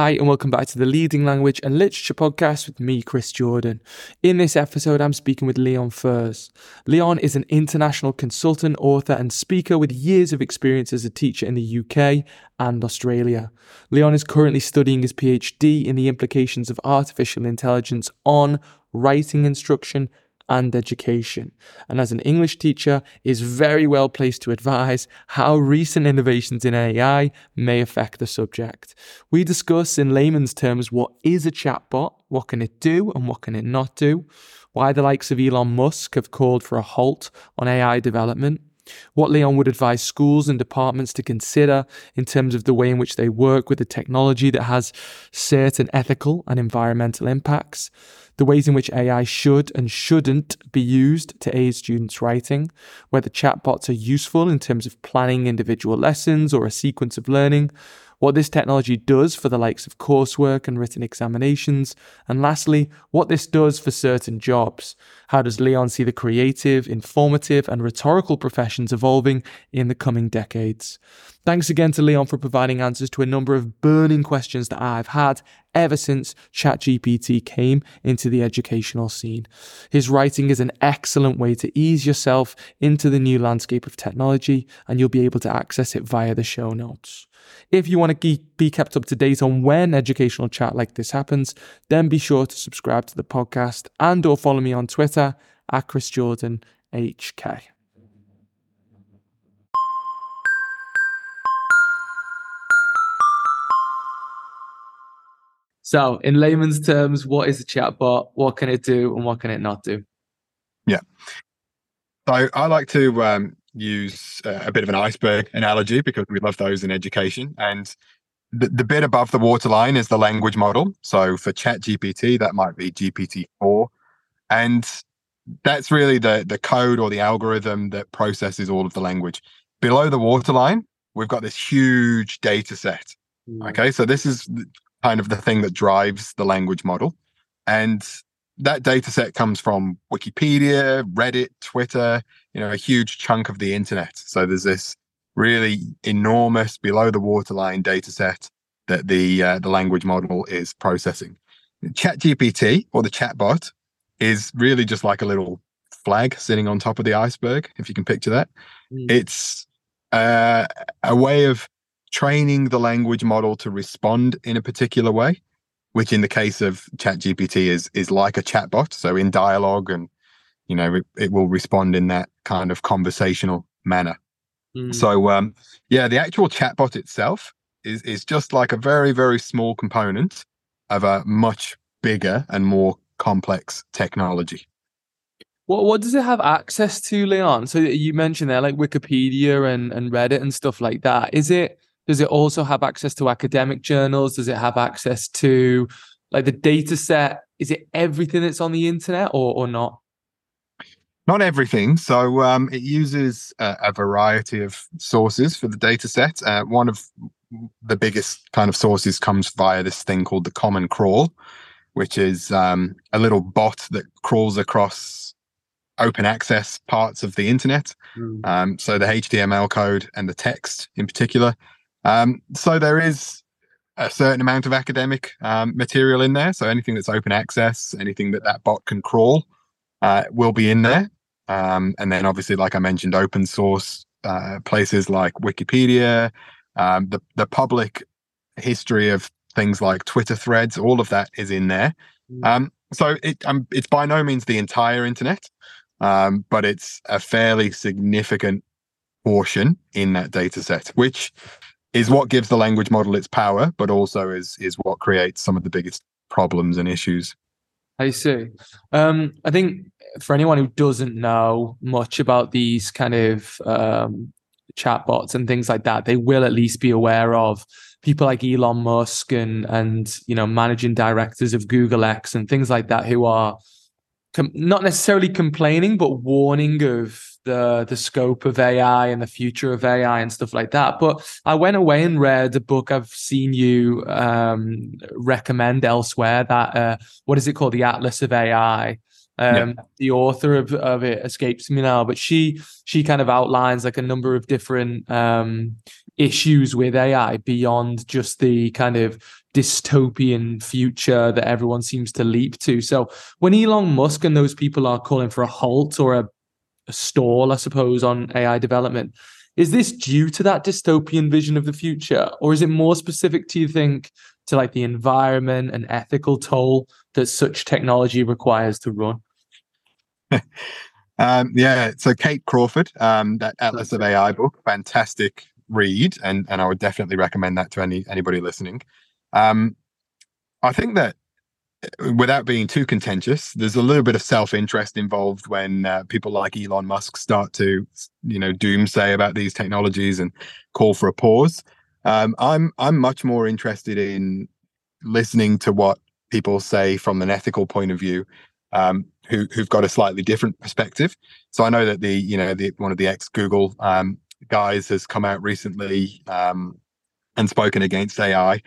Hi, and welcome back to the Leading Language and Literature podcast with me, Chris Jordan. In this episode, I'm speaking with Leon Furze. Leon is an international consultant, author, and speaker with years of experience as a teacher in the UK and Australia. Leon is currently studying his PhD in the implications of artificial intelligence on writing instruction and education, and as an English teacher, is very well placed to advise how recent innovations in AI may affect the subject. We discuss in layman's terms what is a chatbot, what can it do, and what can it not do, why the likes of Elon Musk have called for a halt on AI development, what Leon would advise schools and departments to consider in terms of the way in which they work with the technology that has certain ethical and environmental impacts, the ways in which AI should and shouldn't be used to aid students' writing, whether chatbots are useful in terms of planning individual lessons or a sequence of learning, what this technology does for the likes of coursework and written examinations, and lastly, what this does for certain jobs. How does Leon see the creative, informative, and rhetorical professions evolving in the coming decades? Thanks again to Leon for providing answers to a number of burning questions that I've had ever since ChatGPT came into the educational scene. His writing is an excellent way to ease yourself into the new landscape of technology, and you'll be able to access it via the show notes. If you want to be kept up to date on when educational chat like this happens, then be sure to subscribe to the podcast and or follow me on Twitter at Chris Jordan HK. So, in layman's terms, what is a chatbot? What can it do, and what can it not do? Yeah. So, I like to um, use uh, a bit of an iceberg analogy because we love those in education. And the, the bit above the waterline is the language model. So for Chat GPT, that might be GPT-4. And that's really the, the code or the algorithm that processes all of the language. Below the waterline, we've got this huge data set. Mm. Okay, so this is kind of the thing that drives the language model. And that data set comes from Wikipedia, Reddit, Twitter, you know, a huge chunk of the internet. So there's this really enormous below the waterline data set that the uh, the language model is processing. ChatGPT or the chatbot is really just like a little flag sitting on top of the iceberg, if you can picture that. Mm. It's uh, a way of training the language model to respond in a particular way which in the case of ChatGPT is is like a chatbot, so in dialogue, and you know it, it will respond in that kind of conversational manner. Mm. So um, yeah, the actual chatbot itself is is just like a very very small component of a much bigger and more complex technology. What what does it have access to, Leon? So you mentioned there like Wikipedia and, and Reddit and stuff like that. Is it does it also have access to academic journals? Does it have access to like the data set? Is it everything that's on the internet or, or not? Not everything. So um, it uses a, a, variety of sources for the data set. Uh, one of the biggest kind of sources comes via this thing called the Common Crawl, which is um, a little bot that crawls across open access parts of the internet. Mm. Um, so the HTML code and the text in particular. Um, so there is a certain amount of academic um, material in there. So anything that's open access, anything that that bot can crawl, uh, will be in there. Um, and then obviously, like I mentioned, open source uh, places like Wikipedia, um, the the public history of things like Twitter threads, all of that is in there. Mm. Um, so it, um, it's by no means the entire internet, um, but it's a fairly significant portion in that data set, which is what gives the language model its power, but also is is what creates some of the biggest problems and issues. I see. Um, I think for anyone who doesn't know much about these kind of um, chatbots and things like that, they will at least be aware of people like Elon Musk and and you know managing directors of Google X and things like that who are com- not necessarily complaining but warning of the the scope of AI and the future of AI and stuff like that. But I went away and read a book I've seen you um, recommend elsewhere. That uh, what is it called? The Atlas of AI. Um, yeah. The author of, of it escapes me now, but she she kind of outlines like a number of different um, issues with AI beyond just the kind of dystopian future that everyone seems to leap to. So when Elon Musk and those people are calling for a halt or a, a stall, I suppose, on AI development, is this due to that dystopian vision of the future, or is it more specific, do you think, to like the environment and ethical toll that such technology requires to run? um, yeah, so Kate Crawford, um, that Atlas of AI book, fantastic read, and and I would definitely recommend that to any anybody listening. Um, I think that without being too contentious, there's a little bit of self-interest involved when uh, people like Elon Musk start to, you know, doomsay about these technologies and call for a pause. Um, I'm I'm much more interested in listening to what people say from an ethical point of view, um, who who've got a slightly different perspective. So I know that the you know the one of the ex Google um, guys has come out recently um, and spoken against AI,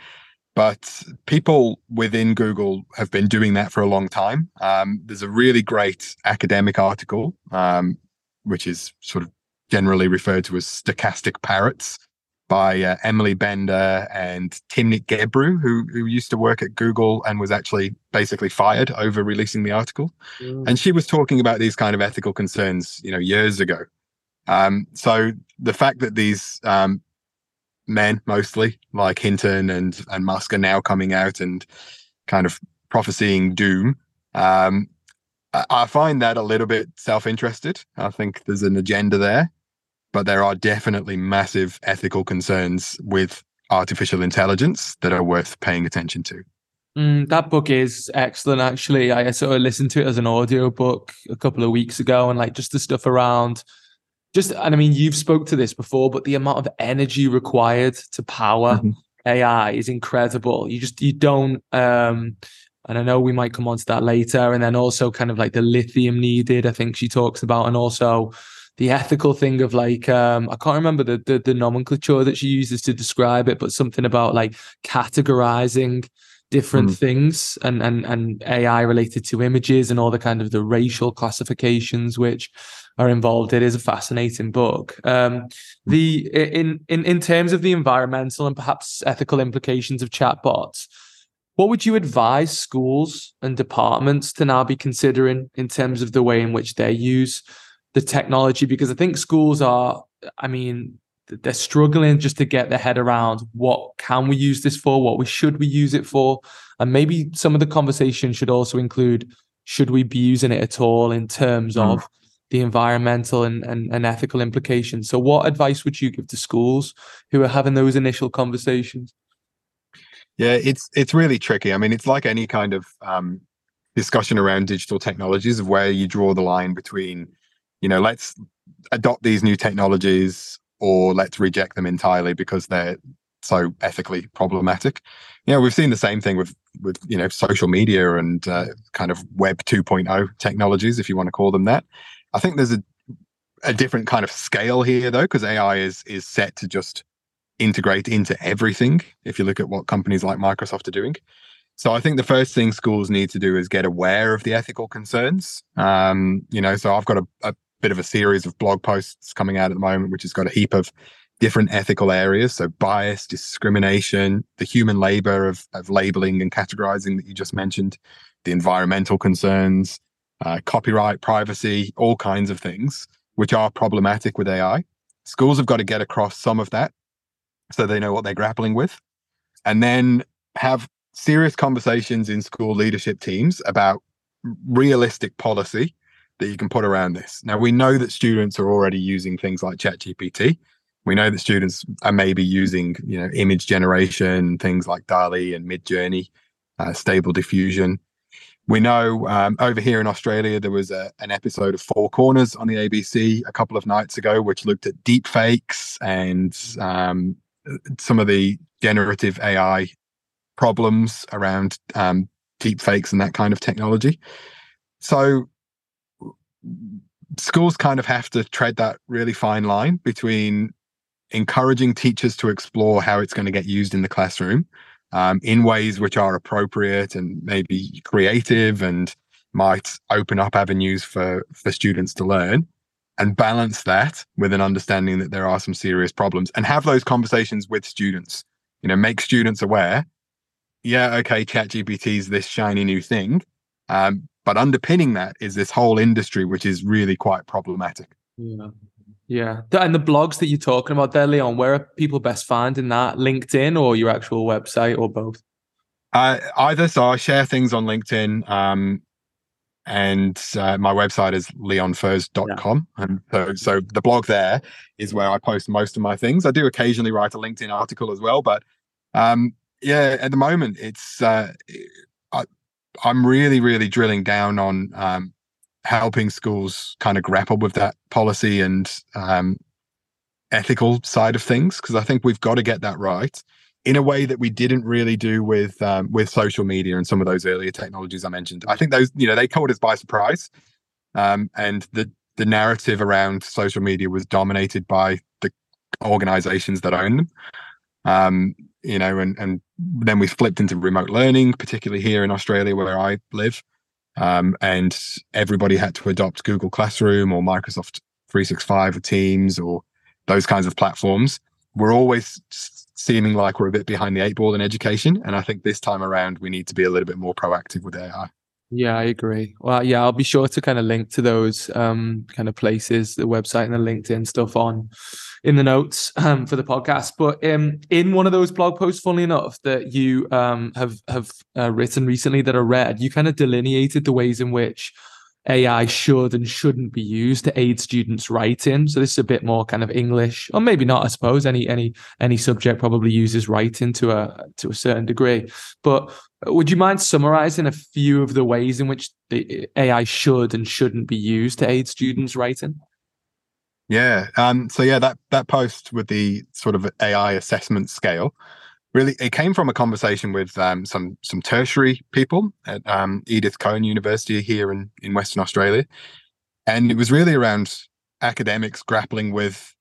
but people within Google have been doing that for a long time. Um, there's a really great academic article, um, which is sort of generally referred to as stochastic parrots by uh, Emily Bender and Timnit Gebru, who, who used to work at Google and was actually basically fired over releasing the article. Mm. And she was talking about these kind of ethical concerns, you know, years ago. Um, so the fact that these um, men, mostly like Hinton and and Musk, are now coming out and kind of prophesying doom, um, I, find that a little bit self-interested. I think there's an agenda there but there are definitely massive ethical concerns with artificial intelligence that are worth paying attention to. Mm, that book is excellent. Actually, I sort of listened to it as an audio book a couple of weeks ago, and like just the stuff around, just and I mean, you've spoke to this before, but the amount of energy required to power mm-hmm. AI is incredible. You just you don't. um and I know we might come on to that later. And then also kind of like the lithium needed, I think she talks about, and also the ethical thing of like um I can't remember the, the, the nomenclature that she uses to describe it, but something about like categorizing different mm. things and and and AI related to images and all the kind of the racial classifications which are involved. It is a fascinating book. Um, the in in in terms of the environmental and perhaps ethical implications of chatbots, what would you advise schools and departments to now be considering in terms of the way in which they use the technology because I think schools are, I mean, they're struggling just to get their head around what can we use this for, what we should we use it for, and maybe some of the conversation should also include should we be using it at all in terms mm. of the environmental and, and, and ethical implications. So, what advice would you give to schools who are having those initial conversations? Yeah, it's it's really tricky. I mean, it's like any kind of um, discussion around digital technologies of where you draw the line between you know let's adopt these new technologies or let's reject them entirely because they're so ethically problematic. You know we've seen the same thing with with you know social media and uh, kind of web 2.0 technologies if you want to call them that. I think there's a a different kind of scale here though because ai is is set to just integrate into everything if you look at what companies like microsoft are doing. So I think the first thing schools need to do is get aware of the ethical concerns. Um, you know, so I've got a, a bit of a series of blog posts coming out at the moment, which has got a heap of different ethical areas. So bias, discrimination, the human labor of, of labeling and categorizing that you just mentioned, the environmental concerns, uh, copyright, privacy, all kinds of things, which are problematic with AI. Schools have got to get across some of that so they know what they're grappling with. And then have serious conversations in school leadership teams about realistic policy that you can put around this. Now, we know that students are already using things like ChatGPT. We know that students are maybe using, you know, image generation, things like DALL-E and Midjourney, uh, Stable Diffusion. We know um, over here in Australia there was a, an episode of Four Corners on the ABC a couple of nights ago, which looked at deep fakes and um, some of the generative AI problems around um, deep fakes and that kind of technology. So schools kind of have to tread that really fine line between encouraging teachers to explore how it's going to get used in the classroom um, in ways which are appropriate and maybe creative and might open up avenues for for students to learn and balance that with an understanding that there are some serious problems and have those conversations with students. You know make students aware yeah okay chat gpt is this shiny new thing um, but underpinning that is this whole industry which is really quite problematic. Yeah. Yeah. And the blogs that you're talking about there leon where are people best finding that? Linkedin or your actual website or both? Uh, either. So i share things on linkedin um, and uh, my website is leonfurze.com yeah. and so, so the blog there is where i post most of my things. I do occasionally write a linkedin article as well but um, yeah at the moment it's uh, I, am really really drilling down on um, helping schools kind of grapple with that policy and um, ethical side of things because i think we've got to get that right in a way that we didn't really do with um, with social media and some of those earlier technologies I mentioned. I think those you know they caught us by surprise, um, and the the narrative around social media was dominated by the organizations that own them. Um, you know, and and then we flipped into remote learning, particularly here in Australia where I live, um, and everybody had to adopt Google Classroom or Microsoft 365 or Teams or those kinds of platforms. We're always seeming like we're a bit behind the eight ball in education. And I think this time around, we need to be a little bit more proactive with AI. Yeah, I agree. Well, yeah, I'll be sure to kind of link to those um, kind of places, the website and the LinkedIn stuff on in the notes um, for the podcast. But um, in one of those blog posts, funnily enough, that you um, have have uh, written recently that are read, you kind of delineated the ways in which AI should and shouldn't be used to aid students writing. So this is a bit more kind of English, or maybe not. I suppose any any any subject probably uses writing to a to a certain degree. But would you mind summarizing a few of the ways in which the AI should and shouldn't be used to aid students writing? Yeah. Um, so yeah, that that post with the sort of AI assessment scale really it came from a conversation with um, some some tertiary people at um, Edith Cowan University here in in Western Australia, and it was really around academics grappling with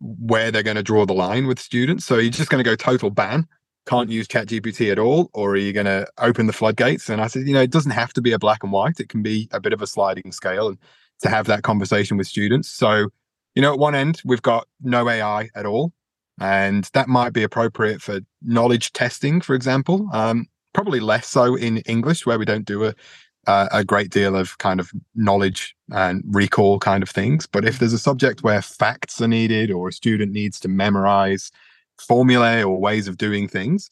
where they're going to draw the line with students. So you're just going to go total ban, can't use ChatGPT at all, or are you going to open the floodgates? And I said, you know, it doesn't have to be a black and white. It can be a bit of a sliding scale, and to have that conversation with students. So you know, at one end we've got no AI at all, and that might be appropriate for knowledge testing, for example. Um, probably less so in English, where we don't do a uh, a great deal of kind of knowledge and recall kind of things. But if there's a subject where facts are needed, or a student needs to memorize formulae or ways of doing things,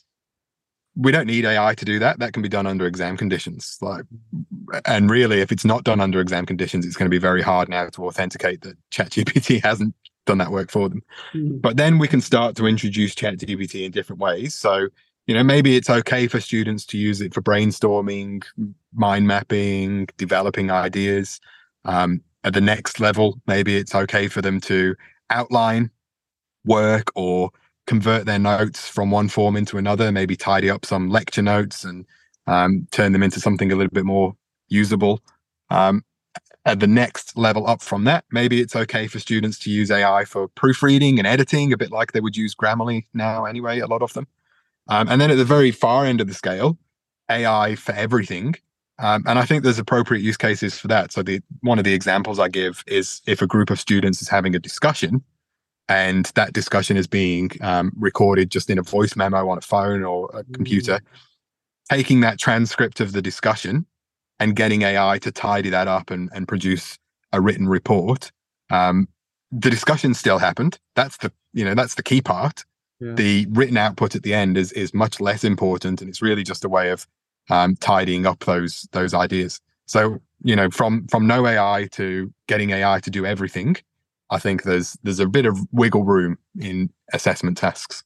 we don't need AI to do that. That can be done under exam conditions. Like, and really, if it's not done under exam conditions, it's going to be very hard now to authenticate that ChatGPT hasn't done that work for them. Mm. But then we can start to introduce ChatGPT in different ways. So, you know, maybe it's okay for students to use it for brainstorming, mind mapping, developing ideas. Um, at the next level, maybe it's okay for them to outline work or convert their notes from one form into another, maybe tidy up some lecture notes and um, turn them into something a little bit more usable. Um, at the next level up from that, maybe it's okay for students to use AI for proofreading and editing, a bit like they would use Grammarly now, anyway, a lot of them. Um, and then at the very far end of the scale, AI for everything. Um, and I think there's appropriate use cases for that. So the one of the examples I give is if a group of students is having a discussion, and that discussion is being um, recorded just in a voice memo on a phone or a computer, mm. taking that transcript of the discussion and getting AI to tidy that up and, and produce a written report. Um, the discussion still happened. That's the you know that's the key part. Yeah. The written output at the end is is much less important, and it's really just a way of um, tidying up those those ideas. So you know, from from no AI to getting AI to do everything, I think there's there's a bit of wiggle room in assessment tasks.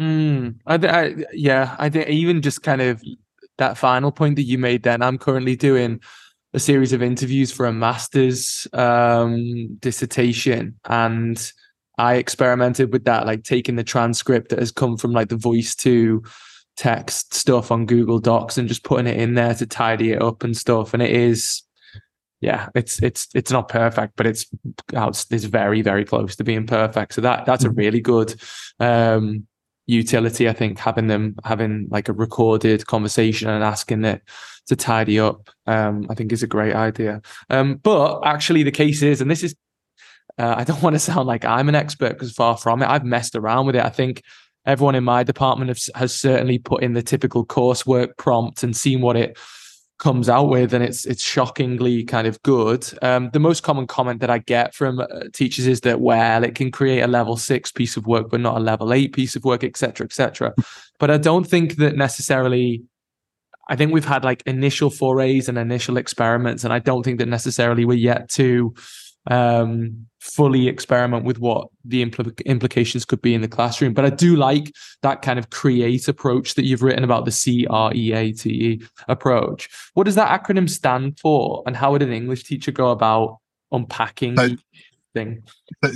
Mm, I, I, yeah, I think even just kind of that final point that you made then i'm currently doing a series of interviews for a master's um, dissertation and i experimented with that like taking the transcript that has come from like the voice to text stuff on google docs and just putting it in there to tidy it up and stuff and it is yeah it's it's it's not perfect but it's it's very very close to being perfect so that that's a mm-hmm. really good um utility. I think having them having like a recorded conversation and asking it to tidy up, um, I think is a great idea. Um, but actually, the case is, and this is, uh, I don't want to sound like I'm an expert because far from it. I've messed around with it. I think everyone in my department has, has certainly put in the typical coursework prompt and seen what it comes out with and it's it's shockingly kind of good. Um, the most common comment that i get from uh, teachers is that well it can create a level 6 piece of work but not a level 8 piece of work etc etc but i don't think that necessarily i think we've had like initial forays and initial experiments and i don't think that necessarily we're yet to um, fully experiment with what the impl- implications could be in the classroom. But I do like that kind of create approach that you've written about the C R E A T E approach. What does that acronym stand for, and how would an English teacher go about unpacking so, thing?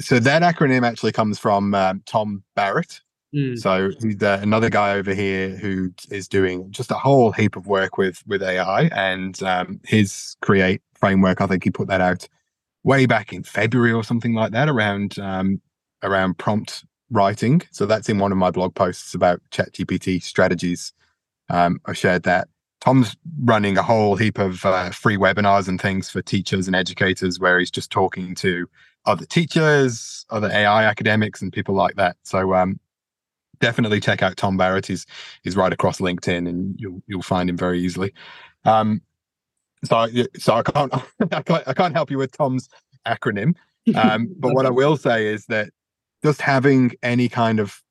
So that acronym actually comes from um, Tom Barrett. Mm. So he's uh, another guy over here who is doing just a whole heap of work with with AI, and um, his create framework. I think he put that out way back in February or something like that around um, around prompt writing. So that's in one of my blog posts about ChatGPT strategies. Um, I shared that. Tom's running a whole heap of uh, free webinars and things for teachers and educators where he's just talking to other teachers, other AI academics, and people like that. So um, definitely check out Tom Barrett. He's he's right across LinkedIn, and you'll you'll find him very easily. Um, so, so I can't, I can't, I can't help you with Tom's acronym. Um, but what I will say is that just having any kind of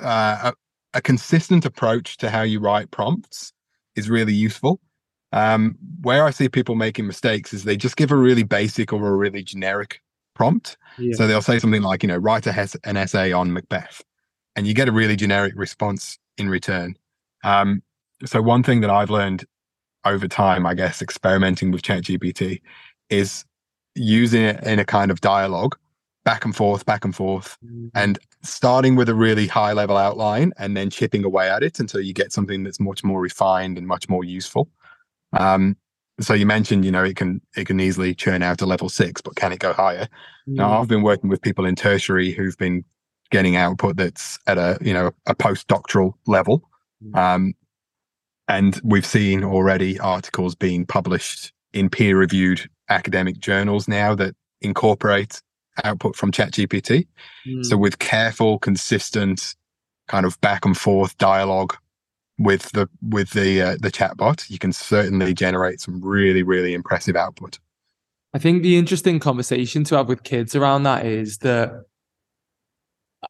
uh, a, a, consistent approach to how you write prompts is really useful. Um, where I see people making mistakes is they just give a really basic or a really generic prompt. Yeah. So they'll say something like, you know, write a hes- an essay on Macbeth, and you get a really generic response in return. Um, so one thing that I've learned over time, I guess, experimenting with ChatGPT is using it in a kind of dialogue back and forth, back and forth, mm-hmm. and starting with a really high level outline and then chipping away at it until you get something that's much more refined and much more useful. Um, so you mentioned, you know, it can it can easily churn out to level six, but can it go higher? Mm-hmm. Now I've been working with people in tertiary who've been getting output that's at a you know a postdoctoral level. Mm-hmm. Um, and we've seen already articles being published in peer reviewed academic journals now that incorporate output from ChatGPT. Mm. So, with careful, consistent kind of back and forth dialogue with the with the uh, the chatbot, you can certainly generate some really really impressive output. I think the interesting conversation to have with kids around that is that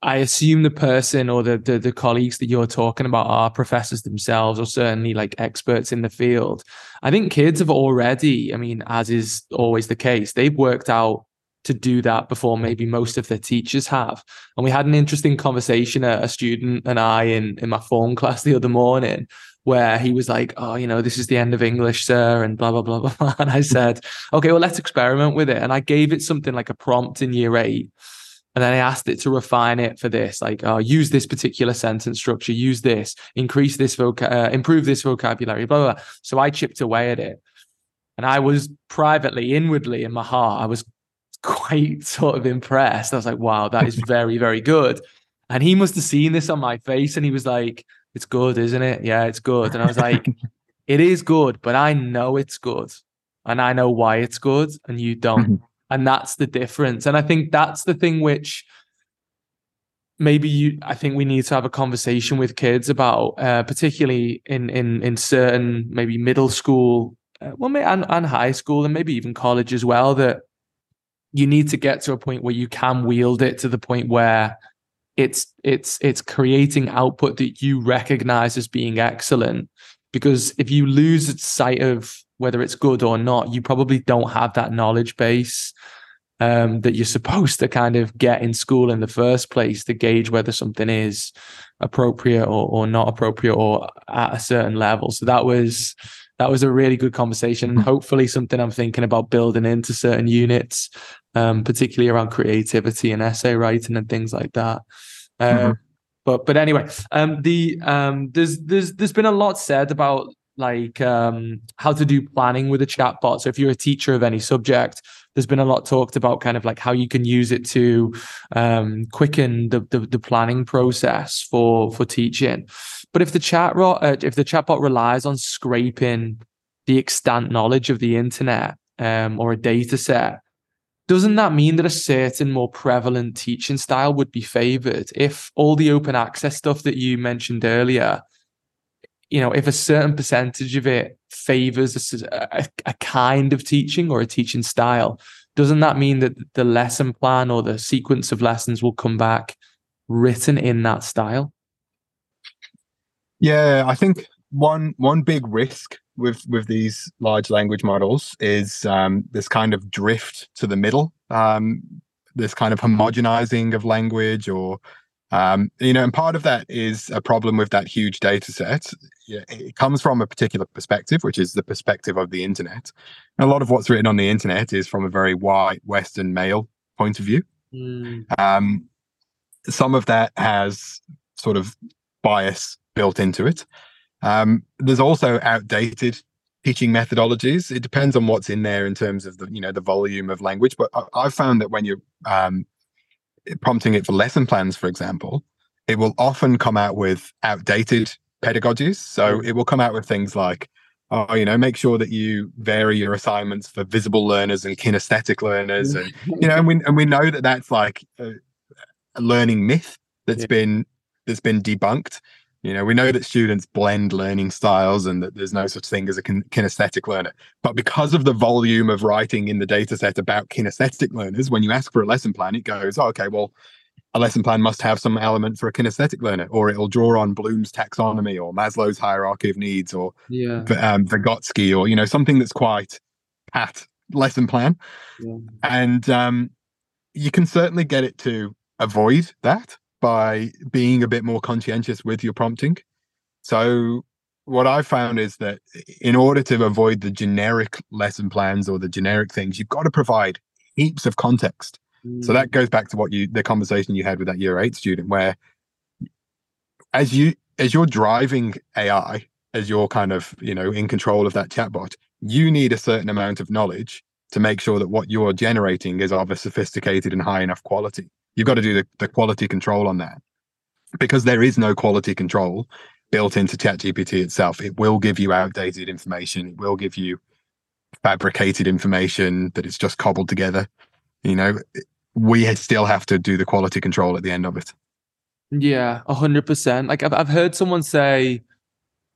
I assume the person or the, the, the colleagues that you're talking about are professors themselves, or certainly like experts in the field. I think kids have already, I mean, as is always the case, they've worked out to do that before maybe most of their teachers have. And we had an interesting conversation, a, a student and I in in my phone class the other morning, where he was like, "Oh, you know, this is the end of English, sir," and blah blah blah blah. And I said, "Okay, well, let's experiment with it." And I gave it something like a prompt in year eight and then I asked it to refine it for this, like, oh, use this particular sentence structure, use this, increase this voc, uh, improve this vocabulary, blah, blah, blah. So I chipped away at it. And I was privately, inwardly in my heart, I was quite sort of impressed. I was like, wow, that is very, very good. And he must have seen this on my face and he was like, it's good, isn't it? Yeah, it's good. And I was like, it is good, but I know it's good. And I know why it's good and you don't. And that's the difference. And i think that's the thing which maybe you i think we need to have a conversation with kids about uh, particularly in in in certain maybe middle school uh, well and, and high school and maybe even college as well that you need to get to a point where you can wield it to the point where it's it's it's creating output that you recognize as being excellent. Because if you lose sight of whether it's good or not, you probably don't have that knowledge base um, that you're supposed to kind of get in school in the first place to gauge whether something is appropriate or, or not appropriate or at a certain level. So that was that was a really good conversation and hopefully something I'm thinking about building into certain units, um, particularly around creativity and essay writing and things like that. Um, mm-hmm. But but anyway, um, the um, there's there's there's been a lot said about like um, how to do planning with a chatbot. So if you're a teacher of any subject, there's been a lot talked about kind of like how you can use it to um, quicken the, the, the planning process for for teaching. But if the chat uh, if the chatbot relies on scraping the extant knowledge of the internet um, or a data set, doesn't that mean that a certain more prevalent teaching style would be favored if all the open access stuff that you mentioned earlier you know if a certain percentage of it favors a, a, a, kind of teaching or a teaching style doesn't that mean that the lesson plan or the sequence of lessons will come back written in that style? Yeah i think one one big risk with with these large language models is um, this kind of drift to the middle um, this kind of homogenizing of language or um, you know and part of that is a problem with that huge data set it comes from a particular perspective which is the perspective of the internet and a lot of what's written on the internet is from a very white western male point of view mm. um, some of that has sort of bias built into it um, there's also outdated teaching methodologies. It depends on what's in there in terms of the you know the volume of language. But I, have found that when you're um, prompting it for lesson plans, for example, it will often come out with outdated pedagogies. So mm. it will come out with things like, oh, you know, make sure that you vary your assignments for visible learners and kinesthetic learners, and you know, and we and we know that that's like a, a learning myth that's yeah. been that's been debunked. You know, we know that students blend learning styles and that there's no such thing as a kinesthetic learner. But because of the volume of writing in the data set about kinesthetic learners, when you ask for a lesson plan, it goes, oh, okay, well, a lesson plan must have some element for a kinesthetic learner, or it'll draw on Bloom's taxonomy or Maslow's hierarchy of needs or yeah. um, Vygotsky or, you know, something that's quite pat lesson plan. Yeah. And um, you can certainly get it to avoid that by being a bit more conscientious with your prompting. So what I've found is that in order to avoid the generic lesson plans or the generic things, you've got to provide heaps of context. Mm. So that mm. goes back to what you the conversation you had with that year eight student, where as you as you're driving AI, as you're kind of you know in control of that chatbot, you need a certain amount of knowledge to make sure that what you're generating is of a sophisticated and high enough quality. You've got to do the, the quality control on that because there is no quality control built into ChatGPT itself. It will give you outdated information. It will give you fabricated information that it's just cobbled together. You know, we still have to do the quality control at the end of it. Yeah, a hundred percent. Like I've I've heard someone say,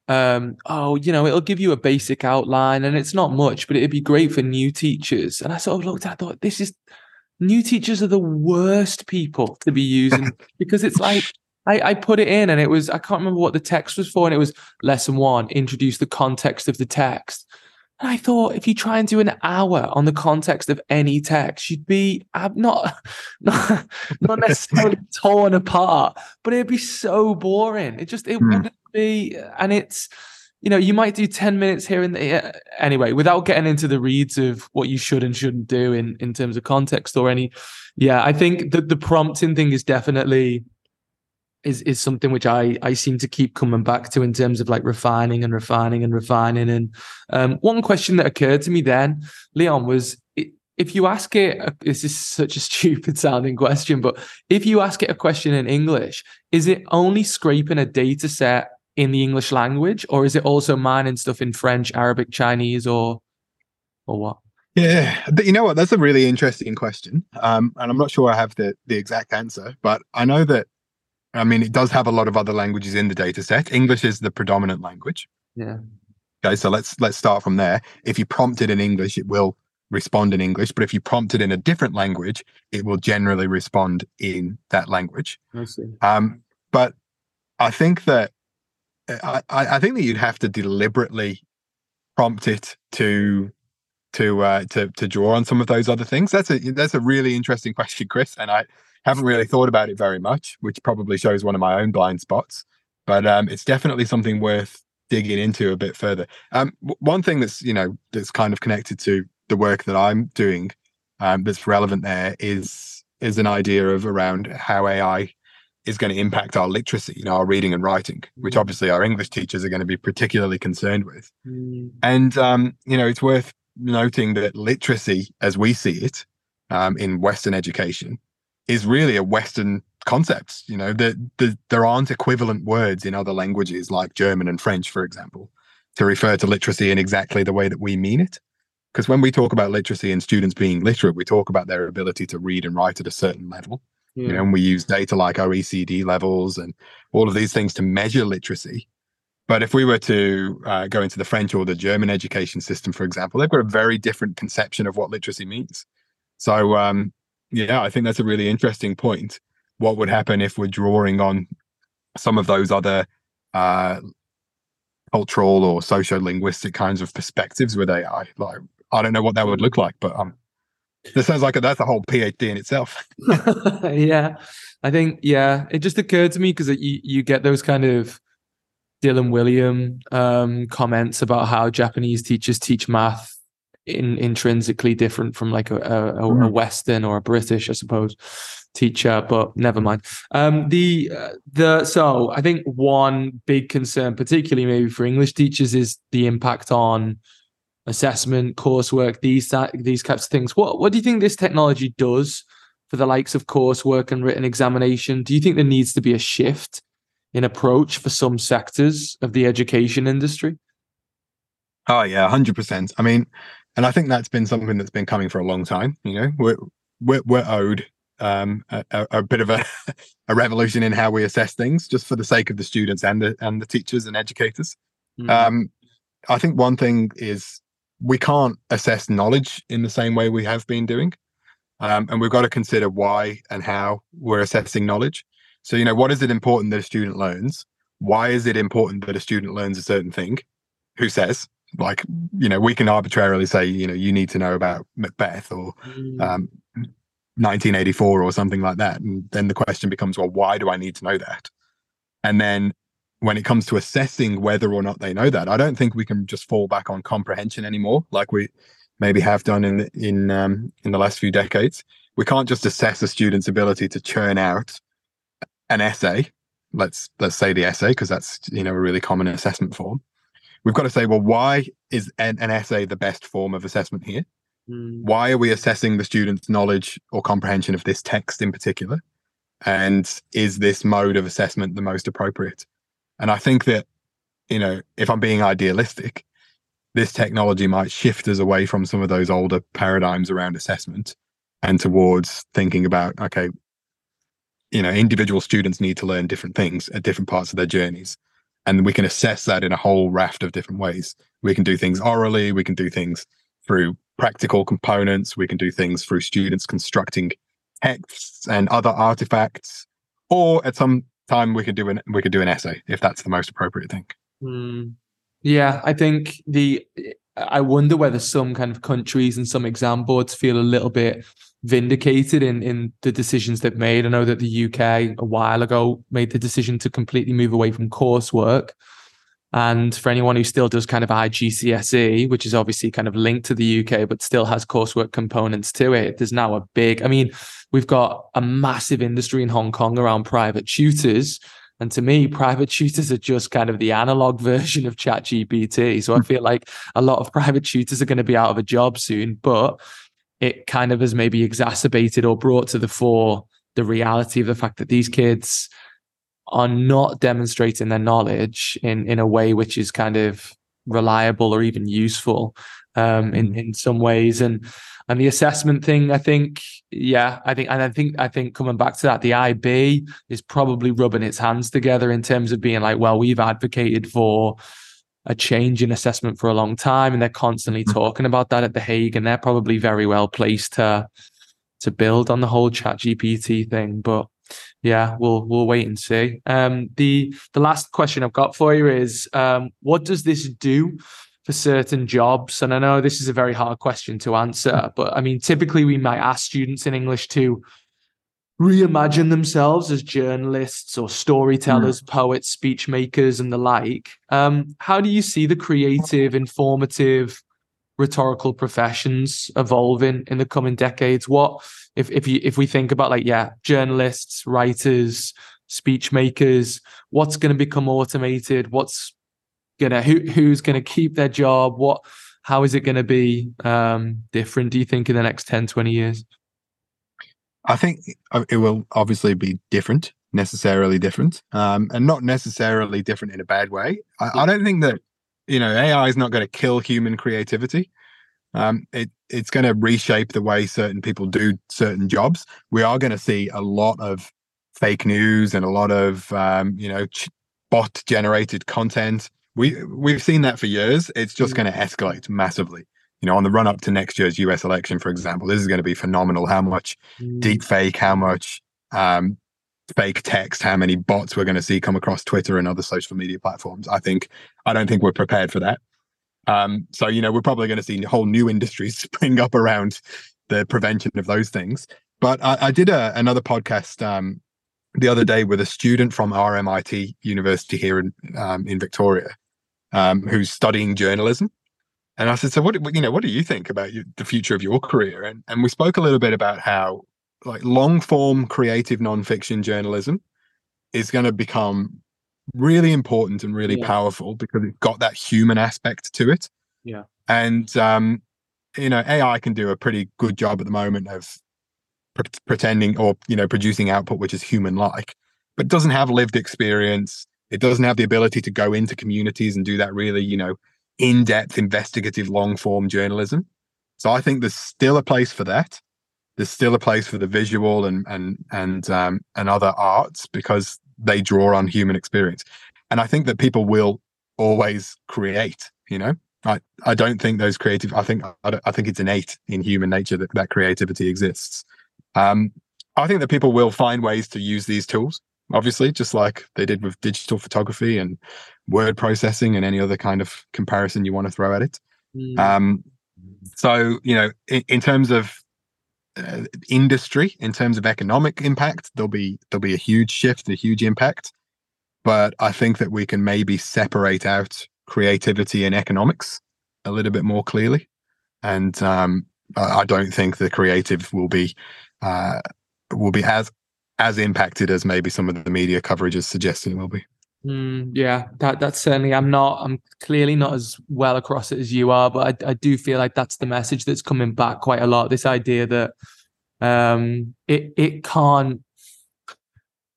um, oh, you know, it'll give you a basic outline and it's not much, but it'd be great for new teachers. And I sort of looked at, I thought, this is new teachers are the worst people to be using because it's like I, I put it in and it was I can't remember what the text was for and it was lesson one introduce the context of the text and I thought if you try and do an hour on the context of any text you'd be not not, not necessarily torn apart but it'd be so boring it just it mm. wouldn't be and it's you know, you might do 10 minutes here and there. Anyway, without getting into the reads of what you should and shouldn't do in, in terms of context or any. Yeah, I think that the prompting thing is definitely is is something which I I seem to keep coming back to in terms of like refining and refining and refining. And um, one question that occurred to me then, Leon, was if you ask it, this is such a stupid sounding question, but if you ask it a question in English, is it only scraping a data set in the English language, or is it also mining stuff in French, Arabic, Chinese, or or what? Yeah, but you know what? That's a really interesting question, um, and I'm not sure I have the the exact answer, but I know that. I mean, it does have a lot of other languages in the data set. English is the predominant language. Yeah. Okay, so let's let's start from there. If you prompt it in English, it will respond in English, but if you prompt it in a different language, it will generally respond in that language. I see. Um, but I think that I, I think that you'd have to deliberately prompt it to to uh, to to draw on some of those other things. That's a that's a really interesting question, Chris, and I haven't really thought about it very much, which probably shows one of my own blind spots. But um, it's definitely something worth digging into a bit further. Um, one thing that's you know that's kind of connected to the work that I'm doing um, that's relevant there is is an idea of around how AI is going to impact our literacy, you know, our reading and writing, which mm. obviously our English teachers are going to be particularly concerned with. Mm. And um, you know, it's worth noting that literacy, as we see it um, in Western education, is really a Western concept. You know, that the, there aren't equivalent words in other languages like German and French, for example, to refer to literacy in exactly the way that we mean it. Because when we talk about literacy and students being literate, we talk about their ability to read and write at a certain level. Yeah. You know, and we use data like OECD levels and all of these things to measure literacy. But if we were to uh, go into the French or the German education system, for example, they've got a very different conception of what literacy means. So, um, yeah, I think that's a really interesting point. What would happen if we're drawing on some of those other uh, cultural or socio-linguistic kinds of perspectives with AI? Like, I don't know what that would look like, but um, this sounds like a, that's a whole PhD in itself. yeah, I think yeah, it just occurred to me because you you get those kind of Dylan Wiliam um, comments about how Japanese teachers teach math in intrinsically different from like a, a, a mm. Western or a British, I suppose, teacher. But never mind. Um, the uh, the so I think one big concern, particularly maybe for English teachers, is the impact on assessment, coursework, these these types of things. What what do you think this technology does for the likes of coursework and written examination? Do you think there needs to be a shift in approach for some sectors of the education industry? Oh yeah, hundred percent. I mean, and I think that's been something that's been coming for a long time. You know, we're we're, we're owed um, a, a, bit of a, a revolution in how we assess things, just for the sake of the students and the and the teachers and educators. Mm. Um, I think one thing is we can't assess knowledge in the same way we have been doing. Um, and we've got to consider why and how we're assessing knowledge. So, you know, what is it important that a student learns? Why is it important that a student learns a certain thing? Who says? Like, you know, we can arbitrarily say, you know, you need to know about Macbeth or mm. um, 1984 or something like that. And then the question becomes, well, why do I need to know that? And then when it comes to assessing whether or not they know that. I don't think we can just fall back on comprehension anymore, like we maybe have done in in um, in the last few decades. We can't just assess a student's ability to churn out an essay. Let's let's say the essay because that's you know a really common assessment form. We've got to say, well, why is an, an essay the best form of assessment here? Mm. Why are we assessing the student's knowledge or comprehension of this text in particular? And is this mode of assessment the most appropriate? And I think that, you know, if I'm being idealistic, this technology might shift us away from some of those older paradigms around assessment and towards thinking about, okay, you know, individual students need to learn different things at different parts of their journeys. And we can assess that in a whole raft of different ways. We can do things orally, we can do things through practical components, we can do things through students constructing texts and other artifacts, or at some time we could do an we could do an essay if that's the most appropriate thing. Mm. Yeah, I think the I wonder whether some kind of countries and some exam boards feel a little bit vindicated in in the decisions they've made. I know that the UK a while ago made the decision to completely move away from coursework. And for anyone who still does kind of IGCSE, which is obviously kind of linked to the UK, but still has coursework components to it, there's now a big, I mean, We've got a massive industry in Hong Kong around private tutors. And to me, private tutors are just kind of the analog version of ChatGPT. So I hmm. feel like a lot of private tutors are going to be out of a job soon, but it kind of has maybe exacerbated or brought to the fore the reality of the fact that these kids are not demonstrating their knowledge in, in a way which is kind of reliable or even useful um, in, mm. in some ways. And and the assessment thing, I think, yeah, I think, and I think, I think coming back to that, the IB is probably rubbing its hands together in terms of being like, well, we've advocated for a change in assessment for a long time, and they're constantly mm-hmm. talking about that at the Hague, and they're probably very well placed to to build on the whole Chat GPT thing. But yeah, we'll we'll wait and see. Um, the the last question I've got for you is, um, what does this do for certain jobs? And I know this is a very hard question to answer, but I mean, typically we might ask students in English to reimagine themselves as journalists or storytellers, mm. poets, speech makers, and the like. Um, how do you see the creative, informative, rhetorical professions evolving in the coming decades? What if if you if we think about like yeah, journalists, writers, speech makers, what's going to become automated? What's gonna who who's gonna keep their job what how is it going to be um, different? Do you think in the next 10, 20 years? I think uh, it will obviously be different, necessarily different, um, and not necessarily different in a bad way. I, I don't think that you know AI is not going to kill human creativity. Um, it it's going to reshape the way certain people do certain jobs. We are going to see a lot of fake news and a lot of um, you know ch- bot generated content. We we've seen that for years. It's just mm. going to escalate massively. You know, on the run up to next year's US election, for example, this is going to be phenomenal. How much mm. deep fake, how much um, fake text, how many bots we're going to see come across Twitter and other social media platforms. I think I don't think we're prepared for that. Um, so you know, we're probably going to see whole new industries spring up around the prevention of those things. But I, I did a, another podcast um, the other day with a student from RMIT University here in um, in Victoria, um, who's studying journalism. And I said, "So what? You know, what do you think about you, the future of your career?" And and we spoke a little bit about how like long form creative nonfiction journalism is going to become really important and really yeah. powerful because it's got that human aspect to it. Yeah. And um, you know, AI can do a pretty good job at the moment of pre- pretending or you know producing output which is human like, but doesn't have lived experience. It doesn't have the ability to go into communities and do that really, you know, in-depth investigative long form journalism. So I think there's still a place for that. There's still a place for the visual and and and um, and other arts because they draw on human experience. And I think that people will always create, you know, I, I don't think those creative, I think, I, I think it's innate in human nature that that creativity exists. Um, I think that people will find ways to use these tools, obviously, just like they did with digital photography and word processing and any other kind of comparison you want to throw at it. Mm. Um, so, you know, in, in terms of uh, industry in terms of economic impact there'll be there'll be a huge shift a huge impact. But i think that we can maybe separate out creativity and economics a little bit more clearly. And um, i don't think the creative will be uh, will be as as impacted as maybe some of the media coverage is suggesting it will be Mm, yeah, that that's certainly. I'm not. I'm clearly not as well across it as you are, but I, I do feel like that's the message that's coming back quite a lot. This idea that um, it it can't.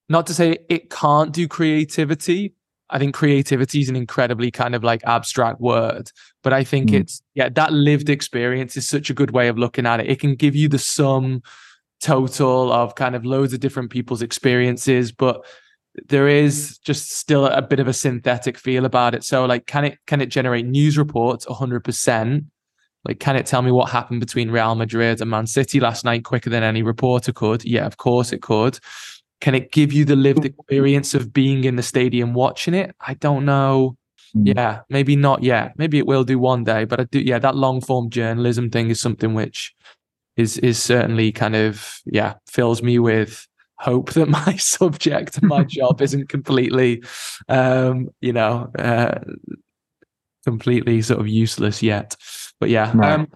Not to say it can't do creativity. I think creativity is an incredibly kind of like abstract word, but I think mm. it's yeah that lived experience is such a good way of looking at it. It can give you the sum total of kind of loads of different people's experiences, but there is just still a bit of a synthetic feel about it. So like, can it can it generate news reports 100%? Like, can it tell me what happened between Real Madrid and Man City last night quicker than any reporter could? Yeah, of course it could. Can it give you the lived experience of being in the stadium watching it? I don't know. Mm. Yeah, maybe not yet. Maybe it will do one day, but I do. Yeah, that long form journalism thing is something which is is certainly kind of yeah fills me with hope that my subject and my job isn't completely, um, you know, uh, completely sort of useless yet. But yeah, no. um,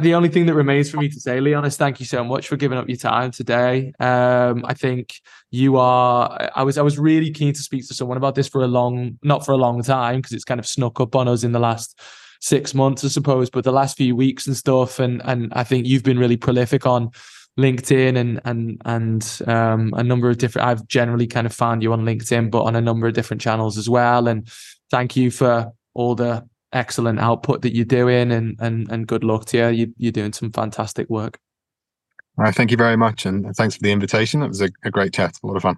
the only thing that remains for me to say, Leon, is thank you so much for giving up your time today. Um, I think you are. I was I was really keen to speak to someone about this for a long, not for a long time, because it's kind of snuck up on us in the last six months, I suppose, but the last few weeks and stuff. And and I think you've been really prolific on LinkedIn and and and um, a number of different. I've generally kind of found you on LinkedIn, but on a number of different channels as well. And thank you for all the excellent output that you're doing, and and and good luck to you. you you're doing some fantastic work. All right, thank you very much, and thanks for the invitation. It was a, a great chat, a lot of fun.